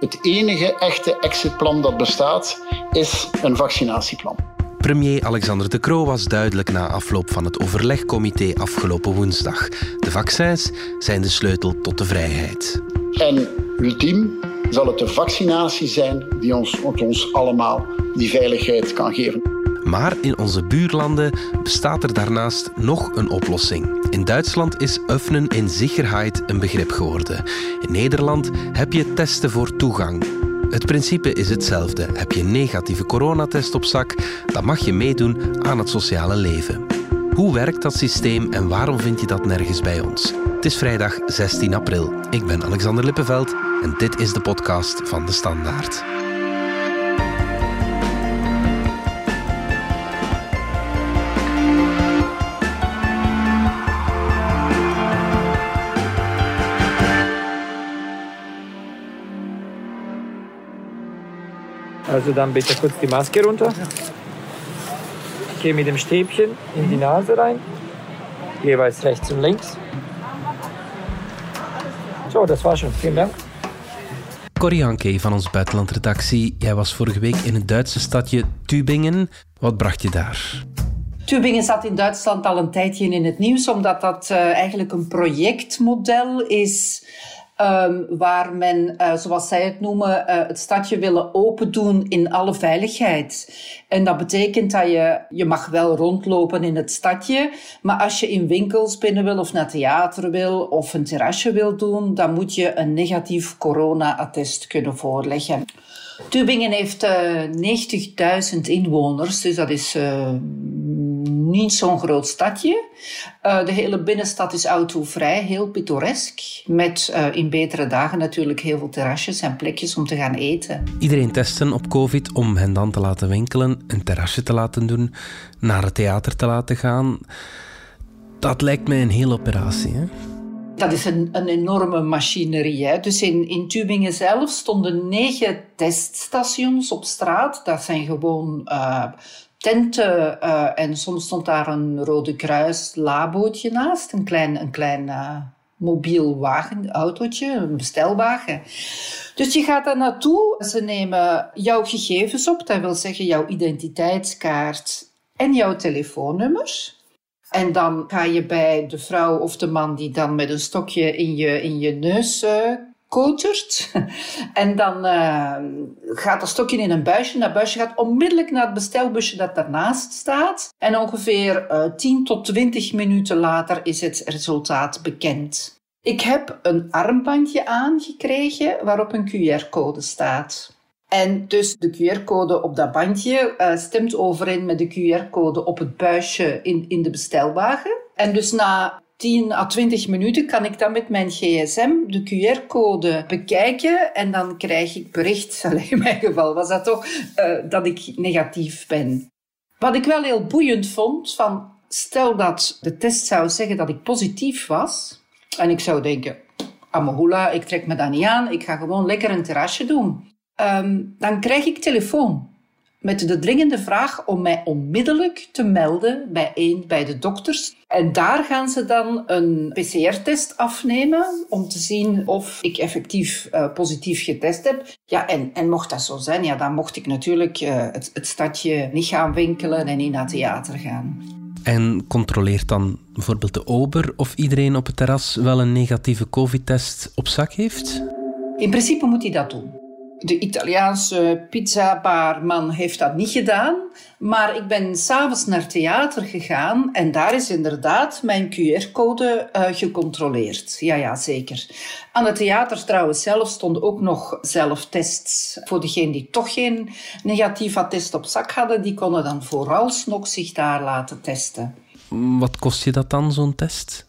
Het enige echte exitplan dat bestaat is een vaccinatieplan. Premier Alexander De Croo was duidelijk na afloop van het overlegcomité afgelopen woensdag. De vaccins zijn de sleutel tot de vrijheid. En ultiem zal het de vaccinatie zijn die ons, ons allemaal die veiligheid kan geven. Maar in onze buurlanden bestaat er daarnaast nog een oplossing. In Duitsland is öffnen in Sicherheit een begrip geworden. In Nederland heb je testen voor toegang. Het principe is hetzelfde. Heb je een negatieve coronatest op zak, dan mag je meedoen aan het sociale leven. Hoe werkt dat systeem en waarom vind je dat nergens bij ons? Het is vrijdag 16 april. Ik ben Alexander Lippenveld en dit is de podcast van De Standaard. Also dann bitte kurz die Maske runter. Ich gehe mit dem Stäbchen in die Nase rein. Jeweils rechts und links. Zo, dat was schon. Vielen Dank. Corrie Hanke van onze buitenlandredactie. Jij was vorige week in het Duitse stadje Tübingen. Wat bracht je daar? Tübingen zat in Duitsland al een tijdje in het nieuws, omdat dat uh, eigenlijk een projectmodel is Um, waar men, uh, zoals zij het noemen, uh, het stadje willen open doen in alle veiligheid. En dat betekent dat je, je mag wel rondlopen in het stadje, maar als je in winkels binnen wil of naar theater wil of een terrasje wil doen, dan moet je een negatief corona-attest kunnen voorleggen. Tübingen heeft uh, 90.000 inwoners, dus dat is niet zo'n groot stadje. Uh, de hele binnenstad is autovrij, heel pittoresk. Met in betere dagen natuurlijk heel veel terrasjes en plekjes om te gaan eten. Iedereen testen op COVID om hen dan te laten winkelen, een terrasje te laten doen, naar het theater te laten gaan. Dat lijkt mij een hele operatie. Hè? Dat is een, een enorme machinerie. Hè. Dus in, in Tübingen zelf stonden negen teststations op straat. Dat zijn gewoon uh, tenten uh, en soms stond daar een Rode Kruis labootje naast, een klein, een klein uh, mobiel wagen, autootje, een bestelwagen. Dus je gaat daar naartoe, ze nemen jouw gegevens op, dat wil zeggen jouw identiteitskaart en jouw telefoonnummer. En dan ga je bij de vrouw of de man die dan met een stokje in je, in je neus uh, kotert. En dan uh, gaat dat stokje in een buisje. Dat buisje gaat onmiddellijk naar het bestelbusje dat daarnaast staat. En ongeveer uh, 10 tot 20 minuten later is het resultaat bekend. Ik heb een armbandje aangekregen waarop een QR-code staat. En dus de QR-code op dat bandje uh, stemt overeen met de QR-code op het buisje in, in de bestelwagen. En dus na 10 à 20 minuten kan ik dan met mijn gsm de QR-code bekijken en dan krijg ik bericht, in mijn geval was dat toch, uh, dat ik negatief ben. Wat ik wel heel boeiend vond, van stel dat de test zou zeggen dat ik positief was, en ik zou denken, amahula, ik trek me dat niet aan, ik ga gewoon lekker een terrasje doen. Um, dan krijg ik telefoon met de dringende vraag om mij onmiddellijk te melden bij een bij de dokters. En daar gaan ze dan een PCR-test afnemen om te zien of ik effectief uh, positief getest heb. Ja, en, en mocht dat zo zijn, ja, dan mocht ik natuurlijk uh, het, het stadje niet gaan winkelen en niet naar theater gaan. En controleert dan bijvoorbeeld de ober of iedereen op het terras wel een negatieve covid-test op zak heeft? In principe moet hij dat doen. De Italiaanse pizzabaarman heeft dat niet gedaan. Maar ik ben s'avonds naar theater gegaan en daar is inderdaad mijn QR-code uh, gecontroleerd. Ja, ja, zeker. Aan het theater trouwens zelf stonden ook nog zelftests. Voor degenen die toch geen negatief attest op zak hadden, die konden dan vooralsnog zich daar laten testen. Wat kost je dat dan, zo'n test?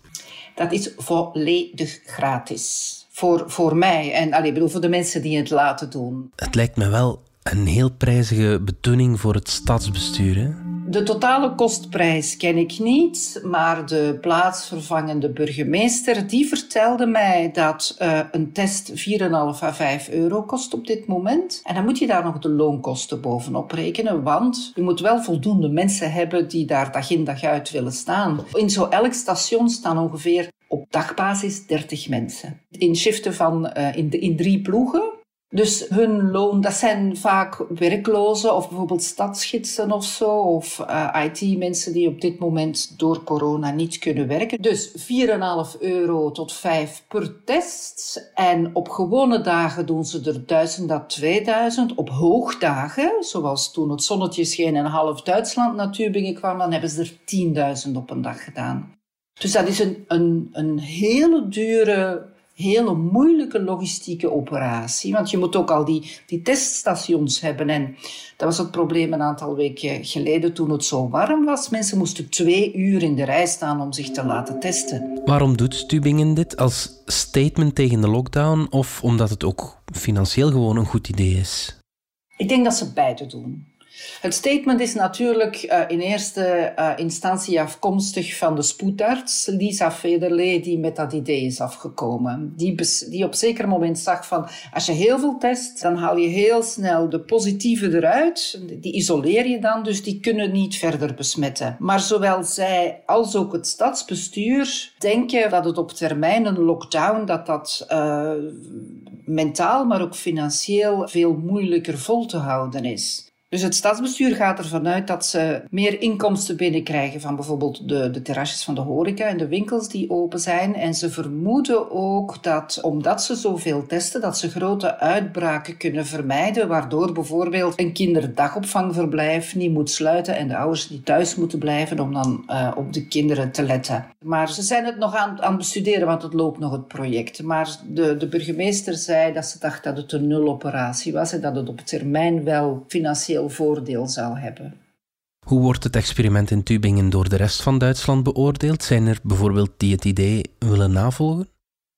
Dat is volledig gratis voor, voor mij en allee, bedoel, voor de mensen die het laten doen. Het lijkt me wel een heel prijzige betoning voor het stadsbestuur. Hè? De totale kostprijs ken ik niet, maar de plaatsvervangende burgemeester die vertelde mij dat uh, een test 4,5 à 5 euro kost op dit moment. En dan moet je daar nog de loonkosten bovenop rekenen, want je moet wel voldoende mensen hebben die daar dag in dag uit willen staan. In zo elk station staan ongeveer op dagbasis 30 mensen. In shiften van uh, in, in drie ploegen. Dus hun loon, dat zijn vaak werklozen of bijvoorbeeld stadsgidsen of zo, of uh, IT-mensen die op dit moment door corona niet kunnen werken. Dus 4,5 euro tot 5 per test. En op gewone dagen doen ze er 1000 à 2000. Op hoogdagen, zoals toen het zonnetje scheen en half Duitsland naar Tübingen kwam, dan hebben ze er 10.000 op een dag gedaan. Dus dat is een, een, een hele dure hele moeilijke logistieke operatie. Want je moet ook al die, die teststations hebben. En dat was het probleem een aantal weken geleden toen het zo warm was. Mensen moesten twee uur in de rij staan om zich te laten testen. Waarom doet Tübingen dit? Als statement tegen de lockdown of omdat het ook financieel gewoon een goed idee is? Ik denk dat ze beide doen. Het statement is natuurlijk uh, in eerste uh, instantie afkomstig van de spoedarts Lisa Federley, die met dat idee is afgekomen. Die, die op zeker moment zag van, als je heel veel test, dan haal je heel snel de positieve eruit. Die isoleer je dan, dus die kunnen niet verder besmetten. Maar zowel zij als ook het stadsbestuur denken dat het op termijn een lockdown, dat dat uh, mentaal, maar ook financieel veel moeilijker vol te houden is. Dus het stadsbestuur gaat ervan uit dat ze meer inkomsten binnenkrijgen van bijvoorbeeld de, de terrasjes van de horeca en de winkels die open zijn. En ze vermoeden ook dat, omdat ze zoveel testen, dat ze grote uitbraken kunnen vermijden, waardoor bijvoorbeeld een kinderdagopvangverblijf niet moet sluiten en de ouders niet thuis moeten blijven om dan uh, op de kinderen te letten. Maar ze zijn het nog aan, aan het bestuderen, want het loopt nog het project. Maar de, de burgemeester zei dat ze dacht dat het een nuloperatie was en dat het op termijn wel financieel voordeel zou hebben. Hoe wordt het experiment in Tübingen door de rest van Duitsland beoordeeld? Zijn er bijvoorbeeld die het idee willen navolgen?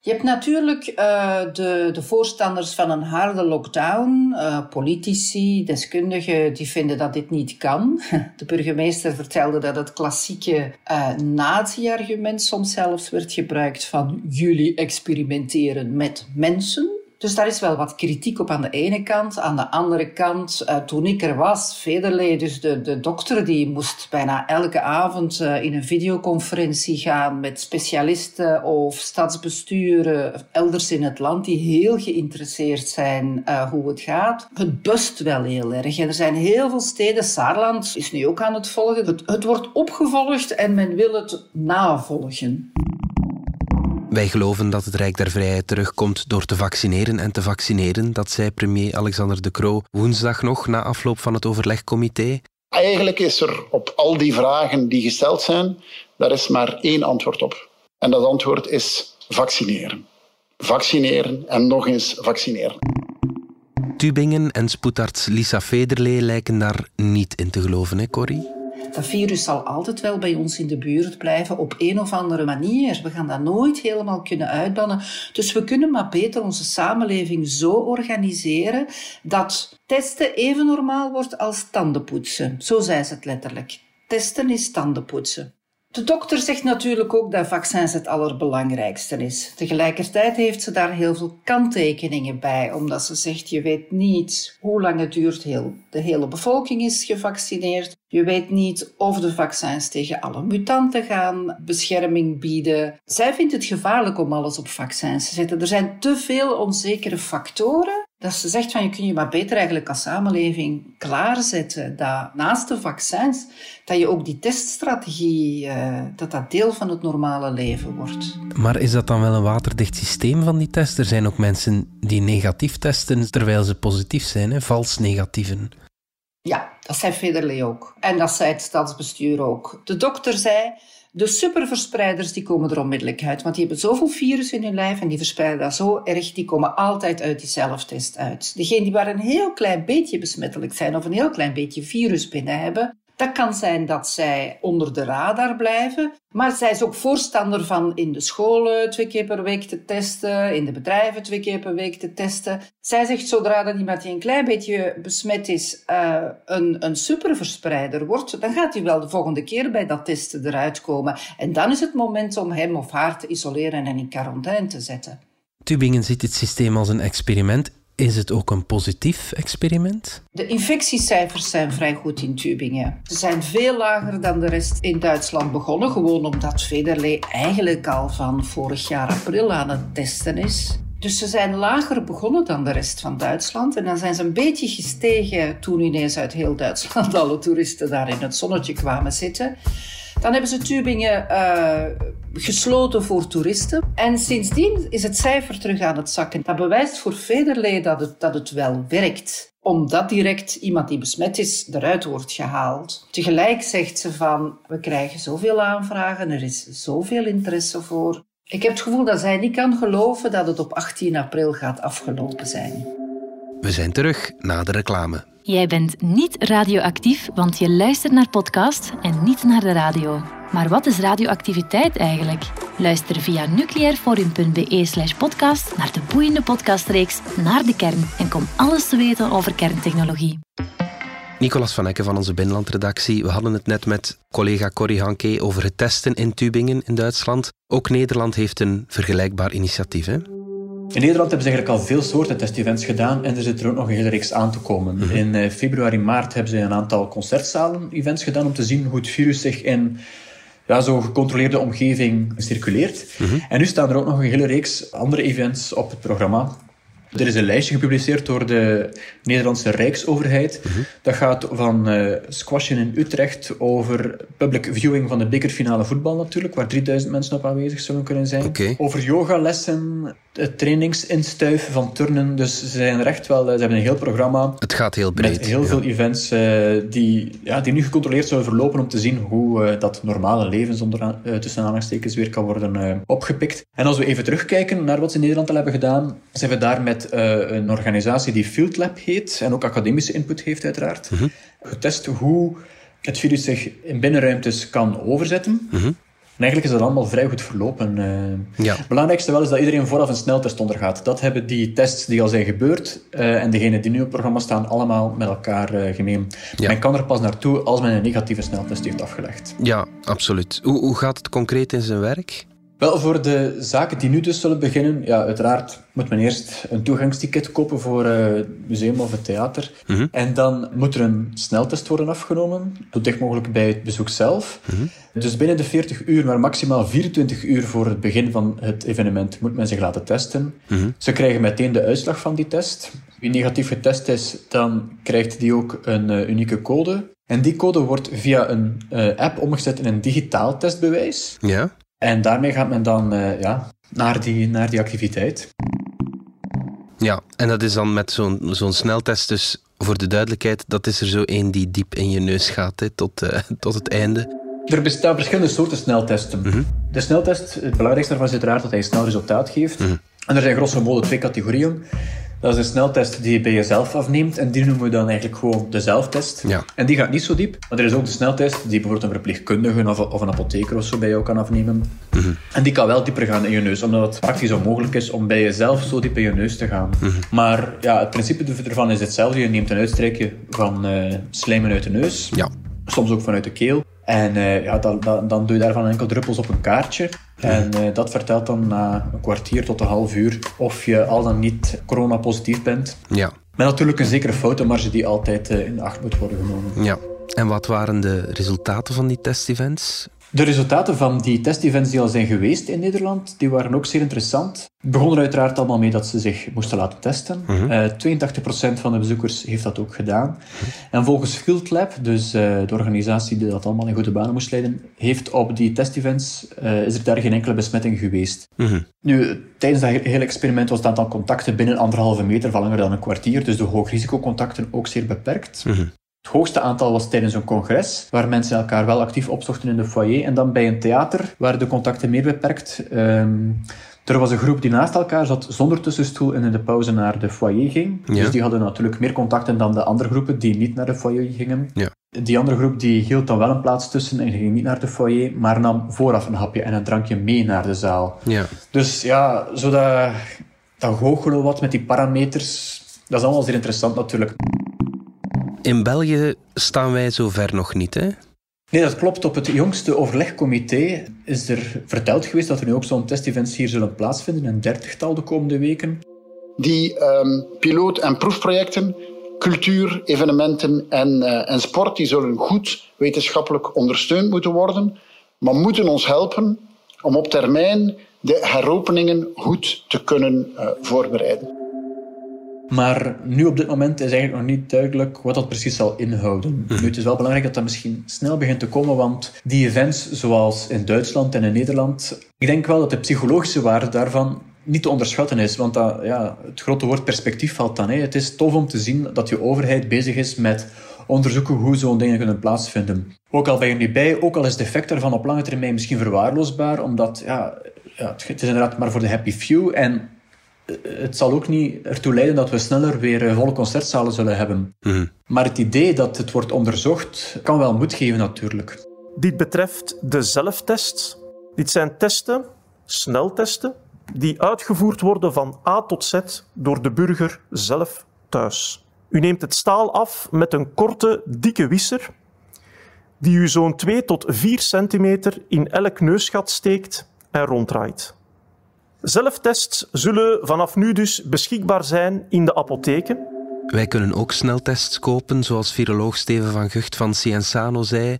Je hebt natuurlijk uh, de, de, voorstanders van een harde lockdown, uh, politici, deskundigen, die vinden dat dit niet kan. De burgemeester vertelde dat het klassieke uh, nazi-argument soms zelfs werd gebruikt van jullie experimenteren met mensen. Dus daar is wel wat kritiek op aan de ene kant. Aan de andere kant, uh, toen ik er was, Federley, dus de, de dokter, die moest bijna elke avond uh, in een videoconferentie gaan met specialisten of stadsbesturen elders in het land die heel geïnteresseerd zijn uh, hoe het gaat. Het bust wel heel erg. Er zijn heel veel steden, Saarland is nu ook aan het volgen. Het wordt opgevolgd en men wil het navolgen. Wij geloven dat het Rijk der Vrijheid terugkomt door te vaccineren en te vaccineren. Dat zei premier Alexander De Croo woensdag nog na afloop van het overlegcomité. Eigenlijk is er op al die vragen die gesteld zijn, daar is maar één antwoord op. En dat antwoord is vaccineren. Vaccineren en nog eens vaccineren. Tubingen en spoedarts Lisa Federlee lijken daar niet in te geloven, hè Corrie? Dat virus zal altijd wel bij ons in de buurt blijven op een of andere manier. We gaan dat nooit helemaal kunnen uitbannen. Dus we kunnen maar beter onze samenleving zo organiseren dat testen even normaal wordt als tandenpoetsen. Zo zei ze het letterlijk. Testen is tandenpoetsen. De dokter zegt natuurlijk ook dat vaccins het allerbelangrijkste is. Tegelijkertijd heeft ze daar heel veel kanttekeningen bij, omdat ze zegt: je weet niet hoe lang het duurt, heel, de hele bevolking is gevaccineerd. Je weet niet of de vaccins tegen alle mutanten gaan bescherming bieden. Zij vindt het gevaarlijk om alles op vaccins te zetten. Er zijn te veel onzekere factoren dat ze zegt van je kun je maar beter eigenlijk als samenleving klaarzetten dat naast de vaccins, dat je ook die teststrategie, uh, dat dat deel van het normale leven wordt. Maar is dat dan wel een waterdicht systeem van die test? Er zijn ook mensen die negatief testen terwijl ze positief zijn, hè? vals negatieven. Ja, dat zei Federley ook. En dat zei het stadsbestuur ook. De dokter zei, de superverspreiders die komen er onmiddellijk uit, want die hebben zoveel virus in hun lijf en die verspreiden dat zo erg, die komen altijd uit die zelftest uit. Degenen die maar een heel klein beetje besmettelijk zijn of een heel klein beetje virus binnen hebben, dat kan zijn dat zij onder de radar blijven, maar zij is ook voorstander van in de scholen twee keer per week te testen, in de bedrijven twee keer per week te testen. Zij zegt zodra dat iemand die een klein beetje besmet is, uh, een, een superverspreider wordt, dan gaat hij wel de volgende keer bij dat testen eruit komen. En dan is het moment om hem of haar te isoleren en in quarantaine te zetten. Tübingen ziet het systeem als een experiment. Is het ook een positief experiment? De infectiecijfers zijn vrij goed in Tübingen. Ze zijn veel lager dan de rest in Duitsland begonnen, gewoon omdat Federley eigenlijk al van vorig jaar april aan het testen is. Dus ze zijn lager begonnen dan de rest van Duitsland. En dan zijn ze een beetje gestegen toen ineens uit heel Duitsland alle toeristen daar in het zonnetje kwamen zitten. Dan hebben ze Tübingen uh, gesloten voor toeristen. En sindsdien is het cijfer terug aan het zakken. Dat bewijst voor Federley dat het, dat het wel werkt omdat direct iemand die besmet is eruit wordt gehaald. Tegelijk zegt ze van, we krijgen zoveel aanvragen, er is zoveel interesse voor. Ik heb het gevoel dat zij niet kan geloven dat het op 18 april gaat afgelopen zijn. We zijn terug na de reclame. Jij bent niet radioactief, want je luistert naar podcast en niet naar de radio. Maar wat is radioactiviteit eigenlijk? Luister via nucleairforum.be podcast naar de boeiende podcastreeks Naar de Kern en kom alles te weten over kerntechnologie. Nicolas van Ecken van onze binnenlandredactie. We hadden het net met collega Corrie Hanke over het testen in Tübingen in Duitsland. Ook Nederland heeft een vergelijkbaar initiatief, hè? In Nederland hebben ze eigenlijk al veel soorten testevents gedaan en er zit er ook nog een hele reeks aan te komen. Mhm. In eh, februari, maart hebben ze een aantal concertzalen-events gedaan om te zien hoe het virus zich in ja, zo'n gecontroleerde omgeving circuleert. Mhm. En nu staan er ook nog een hele reeks andere events op het programma. Er is een lijstje gepubliceerd door de Nederlandse Rijksoverheid. Mhm. Dat gaat van uh, squashen in Utrecht over public viewing van de bekerfinale voetbal natuurlijk, waar 3000 mensen op aanwezig zullen kunnen zijn. Okay. Over yogalessen, het trainingsinstuiven van turnen. Dus ze zijn er echt wel, ze hebben een heel programma. Het gaat heel breed. Met heel veel events uh, die, ja, die nu gecontroleerd zullen verlopen om te zien hoe dat normale leven zonder tussen aanhalingstekens weer kan worden opgepikt. En als we even terugkijken naar wat ze in Nederland al hebben gedaan, zijn we daar met een organisatie die Field Lab heet en ook academische input heeft uiteraard, mm getest hoe het virus zich in binnenruimtes kan overzetten. Mm en eigenlijk is dat allemaal vrij goed verlopen. Uh, ja. Het belangrijkste wel is dat iedereen vooraf een sneltest ondergaat. Dat hebben die tests die al zijn gebeurd uh, en degenen die nu op het programma staan allemaal met elkaar uh, gemeen. Ja. Men kan er pas naartoe als men een negatieve sneltest heeft afgelegd. Ja, absoluut. Hoe, hoe gaat het concreet in zijn werk? Wel, voor de zaken die nu dus zullen beginnen, ja, uiteraard moet men eerst een toegangsticket kopen voor het uh, museum of het theater. Mm -hmm. En dan moet er een sneltest worden afgenomen, zo dicht mogelijk bij het bezoek zelf. Mm -hmm. Dus binnen de 40 uur, maar maximaal 24 uur voor het begin van het evenement, moet men zich laten testen. Mm -hmm. Ze krijgen meteen de uitslag van die test. Wie negatief getest is, dan krijgt die ook een uh, unieke code. En die code wordt via een uh, app omgezet in een digitaal testbewijs. Ja. En daarmee gaat men dan uh, ja, naar, die, naar die activiteit. Ja, en dat is dan met zo'n zo'n sneltest dus voor de duidelijkheid, dat is er zo één die diep in je neus gaat, hè, tot, uh, tot het einde. Er bestaan verschillende soorten sneltesten. Mm -hmm. De sneltest, het belangrijkste daarvan is uiteraard dat hij snel resultaat geeft. Mm -hmm. En er zijn grosso modo twee categorieën. Dat is een sneltest die je bij jezelf afneemt. En die noemen we dan eigenlijk gewoon de zelftest. Ja. En die gaat niet zo diep. Maar er is ook de sneltest die bijvoorbeeld een verpleegkundige of, of een apotheker of zo bij jou kan afnemen. Mm -hmm. En die kan wel dieper gaan in je neus. Omdat het praktisch onmogelijk is om bij jezelf zo diep in je neus te gaan. Mhm. Maar ja, het principe ervan is hetzelfde. Je neemt een uitstrijkje van uh, slijmen uit de neus. Ja. Soms ook vanuit de keel. En uh, ja, dan, dan, dan doe je daarvan enkel druppels op een kaartje. En uh, dat vertelt dan na een kwartier tot een half uur of je al dan niet coronapositief bent. Ja. Met natuurlijk een zekere foutenmarge die altijd uh, in acht moet worden genomen. Ja. En wat waren de resultaten van die testevents? De resultaten van die testevents die al zijn geweest in Nederland, die waren ook zeer interessant. Het begon er uiteraard allemaal mee dat ze zich moesten laten testen. Mm -hmm. uh, 82% van de bezoekers heeft dat ook gedaan. Mm -hmm. En volgens Field Lab, dus uh, de organisatie die dat allemaal in goede banen moest leiden, heeft op die testevents, uh, is er daar geen enkele besmetting geweest. Mm -hmm. Nu, tijdens dat hele experiment was het aantal contacten binnen anderhalve meter van langer dan een kwartier, dus de hoogrisicocontacten ook zeer beperkt. Het hoogste aantal was tijdens een congres, waar mensen elkaar wel actief opzochten in de foyer. En dan bij een theater, waar de contacten meer beperkt. Um, er was een groep die naast elkaar zat, zonder tussenstoel en in de pauze naar de foyer ging. Ja. Dus die hadden natuurlijk meer contacten dan de andere groepen die niet naar de foyer gingen. Ja. Die andere groep die hield dan wel een plaats tussen en ging niet naar de foyer, maar nam vooraf een hapje en een drankje mee naar de zaal. Ja. Dus ja, zo dat, dat goochelen wat met die parameters, dat is allemaal zeer interessant natuurlijk. In België staan wij zover nog niet, hè? Nee, dat klopt. Op het jongste overlegcomité is er verteld geweest dat er nu ook zo'n testevents hier zullen plaatsvinden, een dertigtal de komende weken. Die um, piloot- en proefprojecten, cultuur, evenementen en, uh, en sport, die zullen goed wetenschappelijk ondersteund moeten worden, maar moeten ons helpen om op termijn de heropeningen goed te kunnen uh, voorbereiden. Maar nu op dit moment is eigenlijk nog niet duidelijk wat dat precies zal inhouden. Mhm. Nu, het is wel belangrijk dat dat misschien snel begint te komen, want die events zoals in Duitsland en in Nederland, ik denk wel dat de psychologische waarde daarvan niet te onderschatten is. Want dat, ja, het grote woord perspectief valt dan. Hè. Het is tof om te zien dat je overheid bezig is met onderzoeken hoe zo'n dingen kunnen plaatsvinden. Ook al ben je er niet bij, ook al is het effect daarvan op lange termijn misschien verwaarloosbaar, omdat ja, ja, het is inderdaad maar voor de happy few. En het zal ook niet ertoe leiden dat we sneller weer eh, volle concertzalen zullen hebben. Mhm. Maar het idee dat het wordt onderzocht, kan wel moed geven natuurlijk. Dit betreft de zelftests. Dit zijn testen, sneltesten, die uitgevoerd worden van A tot Z door de burger zelf thuis. U neemt het staal af met een korte, dikke wisser, die u zo'n 2 tot 4 centimeter in elk neusgat steekt en ronddraait. Zelftests zullen vanaf nu dus beschikbaar zijn in de apotheken. Wij kunnen ook sneltests kopen, zoals viroloog Steven van Gucht van Cienzano zei.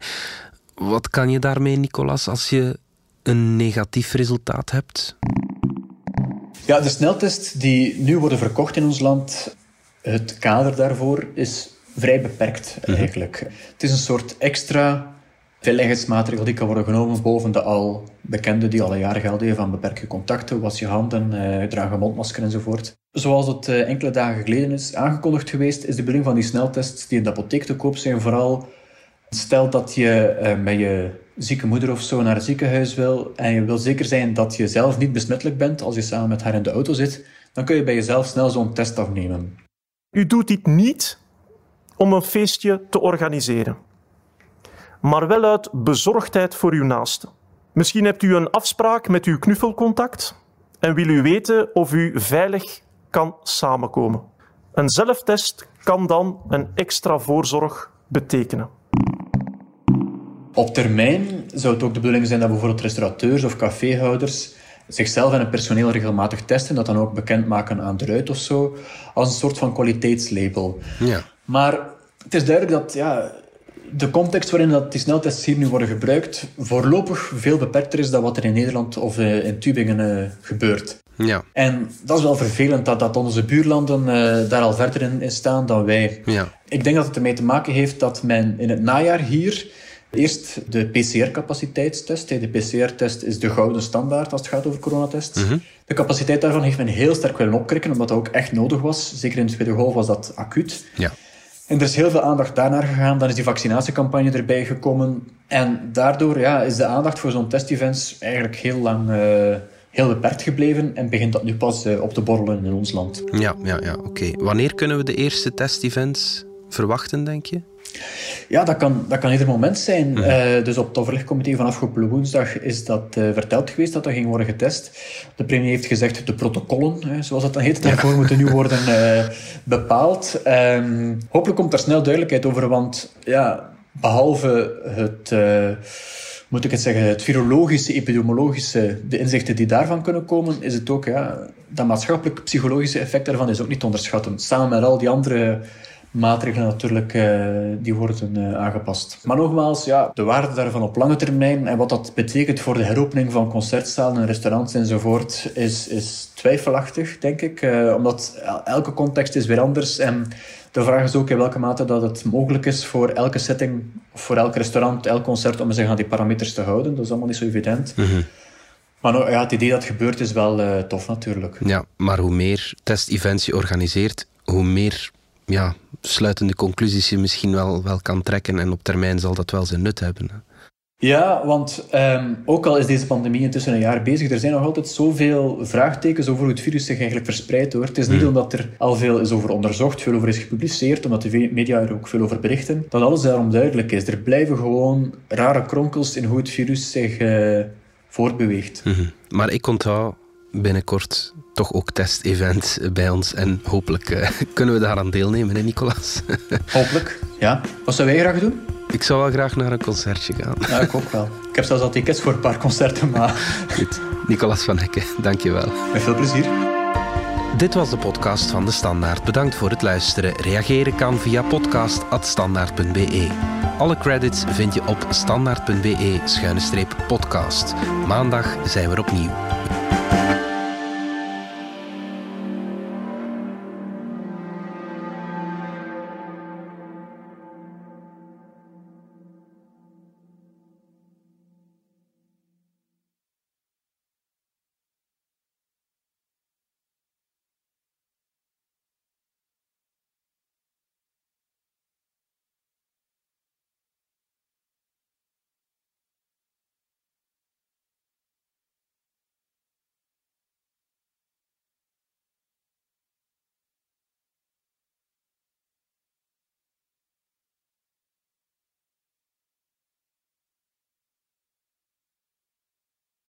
Wat kan je daarmee, Nicolas, als je een negatief resultaat hebt? Ja, de sneltests die nu worden verkocht in ons land, het kader daarvoor is vrij beperkt eigenlijk. Het is een soort extra veiligheidsmaatregel die kan worden genomen boven de al bekende die al jaren gelden van beperk je contacten, was je handen, eh, draag een mondmasker enzovoort. Zoals het eh, enkele dagen geleden is aangekondigd geweest, is de bedoeling van die sneltests die in de apotheek te koop zijn vooral stel dat je eh, met je zieke moeder of zo naar het ziekenhuis wil en je wil zeker zijn dat je zelf niet besmettelijk bent als je samen met haar in de auto zit, dan kun je bij jezelf snel zo'n test afnemen. U doet dit niet om een feestje te organiseren, maar wel uit bezorgdheid voor uw naaste. Misschien hebt u een afspraak met uw knuffelcontact en wil u weten of u veilig kan samenkomen. Een zelftest kan dan een extra voorzorg betekenen. Op termijn zou het ook de bedoeling zijn dat bijvoorbeeld restaurateurs of caféhouders zichzelf en het personeel regelmatig testen, dat dan ook bekendmaken aan de ruit of zo, als een soort van kwaliteitslabel. Ja. Maar het is duidelijk dat ja, de context waarin dat die sneltests hier nu worden gebruikt voorlopig veel beperkter is dan wat er in Nederland of eh, in Tübingen eh, gebeurt. Ja, En dat is wel vervelend dat, dat onze buurlanden eh, daar al verder in, in staan dan wij. ja. Ik denk dat het ermee te maken heeft dat men in het najaar hier eerst de PCR-capaciteitstest. De PCR-test is de gouden standaard als het gaat over coronatests. De capaciteit daarvan heeft men heel sterk willen opkrikken, omdat dat ook echt nodig was. Zeker in de tweede golf was dat acuut. ja. En er is heel veel aandacht daarnaar gegaan. Dan is die vaccinatiecampagne erbij gekomen. En daardoor ja, is de aandacht voor zo'n testevents eigenlijk heel lang eh, heel beperkt gebleven. En begint dat nu pas eh, op te borrelen in ons land. Ja, ja, ja oké. Wanneer kunnen we de eerste testevents verwachten, denk je? Ja, dat kan, dat kan ieder moment zijn. Eh, dus op het overlegcomité van afgelopen woensdag is dat eh, verteld geweest dat dat ging worden getest. De premier heeft gezegd de protocollen, hè, zoals dat dan heet, daarvoor moeten nu worden eh, bepaald. Ehm, hopelijk komt daar snel duidelijkheid over, want ja, behalve het... moet ik het zeggen, het virologische, epidemiologische, de inzichten die daarvan kunnen komen, is het ook, ja, dat maatschappelijk-psychologische effect daarvan is ook niet te onderschatten. Samen met al die andere maatregelen natuurlijk, eh, die worden eh, aangepast. Maar nogmaals, ja, de waarde daarvan op lange termijn en wat dat betekent voor de heropening van concertzalen en restaurants enzovoort, is, is twijfelachtig, denk ik. Eh, omdat el- elke context is weer anders en de vraag is ook in welke mate dat het mogelijk is voor elke setting, voor elk restaurant, elk concert, om zich aan die parameters te houden. Dat is allemaal niet zo evident. Maar nou, ja, het idee dat het gebeurt is wel tof natuurlijk. Ja, maar hoe meer test-events je organiseert, hoe meer ja, sluitende conclusies je misschien wel, wel kan trekken. En op termijn zal dat wel zijn nut hebben. hè. Ja, want ehm, ook al is deze pandemie intussen een jaar bezig, er zijn nog altijd zoveel vraagtekens over hoe het virus zich eigenlijk verspreidt. Hoor. Het is niet omdat er al veel is over onderzocht, veel over is gepubliceerd, omdat de media er ook veel over berichten, dat alles daarom duidelijk is. Er blijven gewoon rare kronkels in hoe het virus zich eh, voortbeweegt. Mhm. Maar ik onthoud binnenkort toch ook test-events bij ons. En hopelijk eh, kunnen we daaraan deelnemen, hè, Nicolas? Hopelijk, ja. Wat zou wij graag doen? ik zou wel graag naar een concertje gaan. Ja, ik ook wel. Ik heb zelfs al tickets voor een paar concerten, maar Goed. Nicolas van Hekken, dankjewel. met veel plezier. Dit was de podcast van De Standaard. Bedankt voor het luisteren. Reageren kan via podcast.standaard.be. Alle credits vind je op standaard.be-podcast. Maandag zijn we er opnieuw. Thank